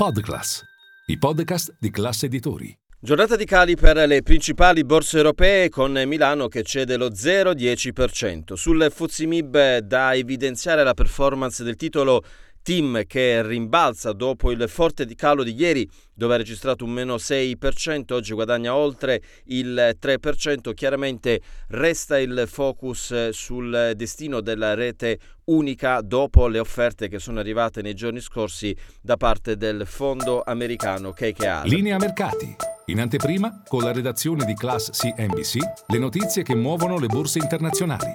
Podclass, i podcast di classe editori. Giornata di cali per le principali borse europee con Milano che cede lo 0,10%. Sul Fuzimib da evidenziare la performance del titolo Team che rimbalza dopo il forte calo di ieri dove ha registrato un meno 6%, oggi guadagna oltre il 3%, chiaramente resta il focus sul destino della rete unica dopo le offerte che sono arrivate nei giorni scorsi da parte del fondo americano KKR. Linea mercati. In anteprima, con la redazione di Class CNBC, le notizie che muovono le borse internazionali.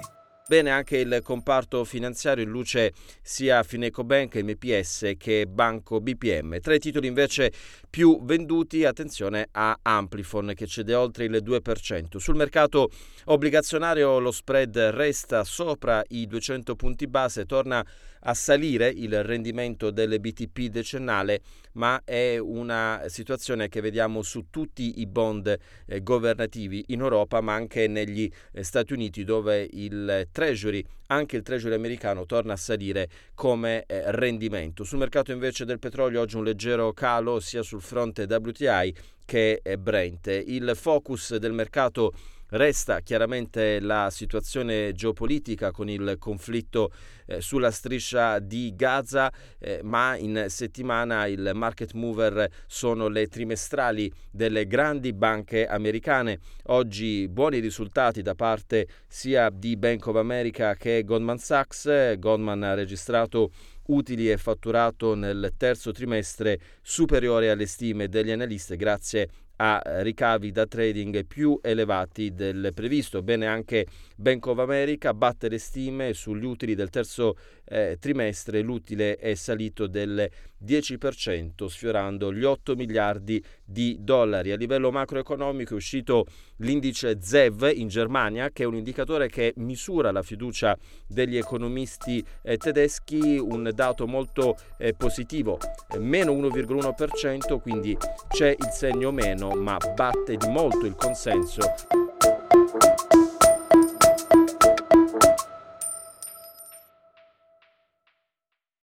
Bene anche il comparto finanziario in luce sia Fineco Bank, MPS che Banco BPM. Tra i titoli invece più venduti, attenzione a Amplifon che cede oltre il 2%. Sul mercato obbligazionario lo spread resta sopra i 200 punti base, torna a salire il rendimento del BTP decennale, ma è una situazione che vediamo su tutti i bond eh, governativi in Europa, ma anche negli eh, Stati Uniti dove il Treasury, anche il Treasury americano, torna a salire come eh, rendimento. Sul mercato invece del petrolio oggi un leggero calo sia sul fronte WTI che Brent. Il focus del mercato Resta chiaramente la situazione geopolitica con il conflitto eh, sulla striscia di Gaza, eh, ma in settimana il market mover sono le trimestrali delle grandi banche americane. Oggi buoni risultati da parte sia di Bank of America che Goldman Sachs. Goldman ha registrato utili e fatturato nel terzo trimestre superiore alle stime degli analisti grazie a ricavi da trading più elevati del previsto. Bene anche Bank of America batte le stime sugli utili del terzo eh, trimestre, l'utile è salito del 10%, sfiorando gli 8 miliardi di dollari. A livello macroeconomico è uscito l'indice ZEV in Germania, che è un indicatore che misura la fiducia degli economisti eh, tedeschi, un dato molto eh, positivo, meno 1,1%, quindi c'è il segno meno, ma batte di molto il consenso